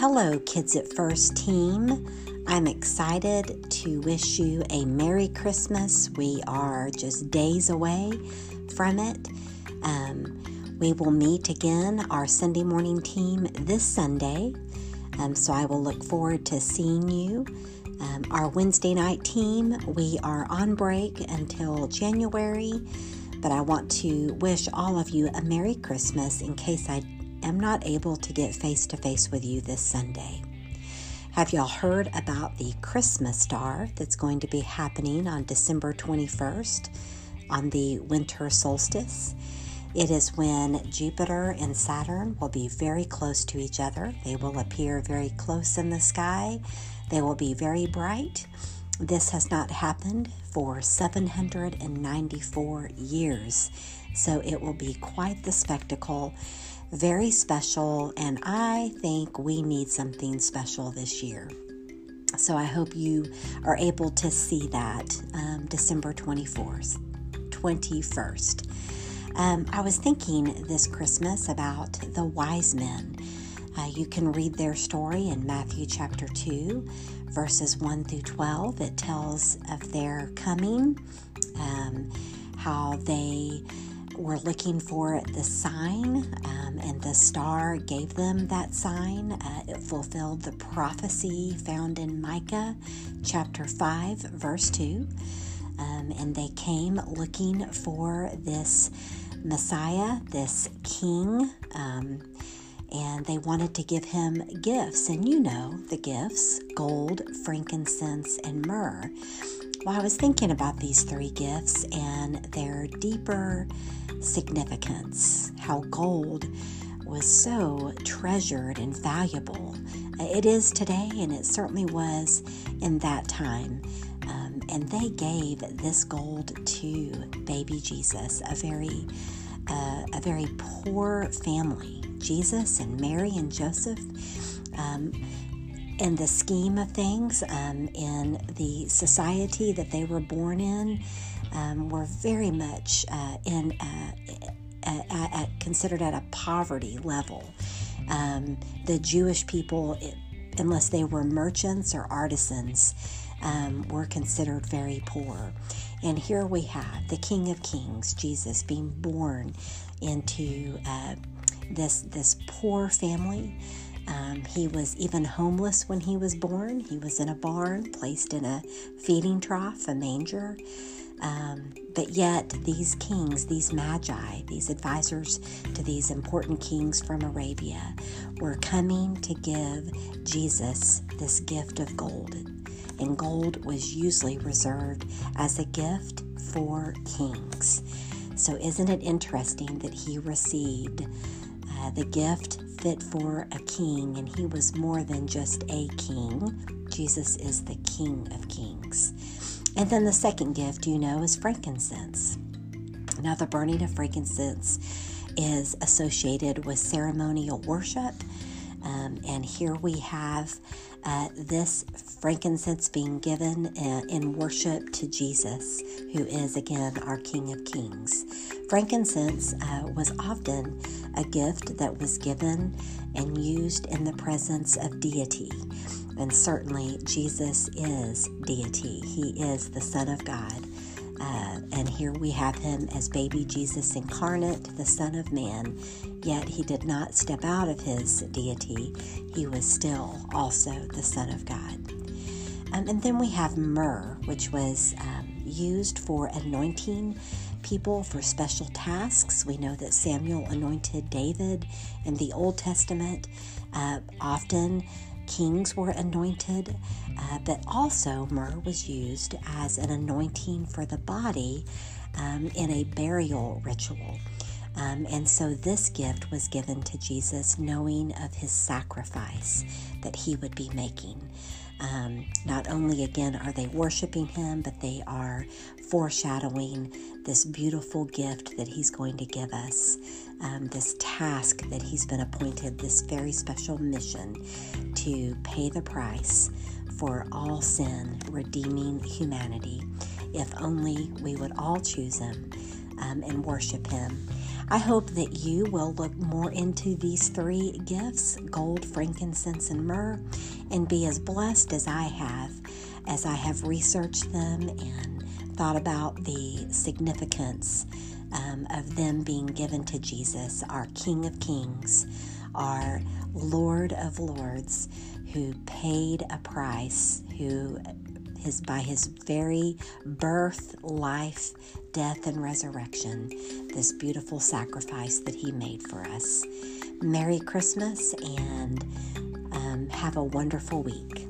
Hello, Kids at First team. I'm excited to wish you a Merry Christmas. We are just days away from it. Um, we will meet again, our Sunday morning team, this Sunday. Um, so I will look forward to seeing you. Um, our Wednesday night team, we are on break until January, but I want to wish all of you a Merry Christmas in case I am not able to get face to face with you this Sunday. Have y'all heard about the Christmas star that's going to be happening on December 21st on the winter solstice? It is when Jupiter and Saturn will be very close to each other. They will appear very close in the sky. They will be very bright. This has not happened for 794 years, so it will be quite the spectacle very special, and I think we need something special this year. So I hope you are able to see that um, December 24th, 21st. Um, I was thinking this Christmas about the wise men. Uh, you can read their story in Matthew chapter 2, verses 1 through 12. It tells of their coming, um, how they were looking for the sign, um, and the star gave them that sign. Uh, it fulfilled the prophecy found in Micah chapter 5, verse 2. Um, and they came looking for this Messiah, this king, um, and they wanted to give him gifts. And you know the gifts gold, frankincense, and myrrh. Well, I was thinking about these three gifts and their deeper significance, how gold was so treasured and valuable. It is today, and it certainly was in that time. Um, and they gave this gold to baby Jesus, a very, uh, a very poor family. Jesus and Mary and Joseph. Um, in the scheme of things, um, in the society that they were born in, um, were very much uh, in uh, considered at a poverty level. Um, the Jewish people, unless they were merchants or artisans, um, were considered very poor. And here we have the King of Kings, Jesus, being born into uh, this this poor family. Um, he was even homeless when he was born. He was in a barn, placed in a feeding trough, a manger. Um, but yet, these kings, these magi, these advisors to these important kings from Arabia, were coming to give Jesus this gift of gold. And gold was usually reserved as a gift for kings. So, isn't it interesting that he received uh, the gift fit for a king, and he was more than just a king. Jesus is the King of Kings. And then the second gift, you know, is frankincense. Now, the burning of frankincense is associated with ceremonial worship. Um, and here we have uh, this frankincense being given uh, in worship to Jesus, who is again our King of Kings. Frankincense uh, was often a gift that was given and used in the presence of deity. And certainly, Jesus is deity. He is the Son of God. Uh, and here we have him as baby Jesus incarnate, the Son of Man. Yet he did not step out of his deity, he was still also the Son of God. Um, and then we have myrrh, which was um, used for anointing people for special tasks. We know that Samuel anointed David in the Old Testament. Uh, often kings were anointed, uh, but also myrrh was used as an anointing for the body um, in a burial ritual. Um, and so this gift was given to Jesus, knowing of his sacrifice that he would be making. Um, not only again are they worshiping him, but they are foreshadowing this beautiful gift that he's going to give us, um, this task that he's been appointed, this very special mission to pay the price for all sin, redeeming humanity. If only we would all choose him um, and worship him. I hope that you will look more into these three gifts gold, frankincense, and myrrh and be as blessed as I have as I have researched them and thought about the significance um, of them being given to Jesus, our King of Kings, our Lord of Lords, who paid a price, who his by his very birth, life, death, and resurrection, this beautiful sacrifice that he made for us. Merry Christmas and um, have a wonderful week.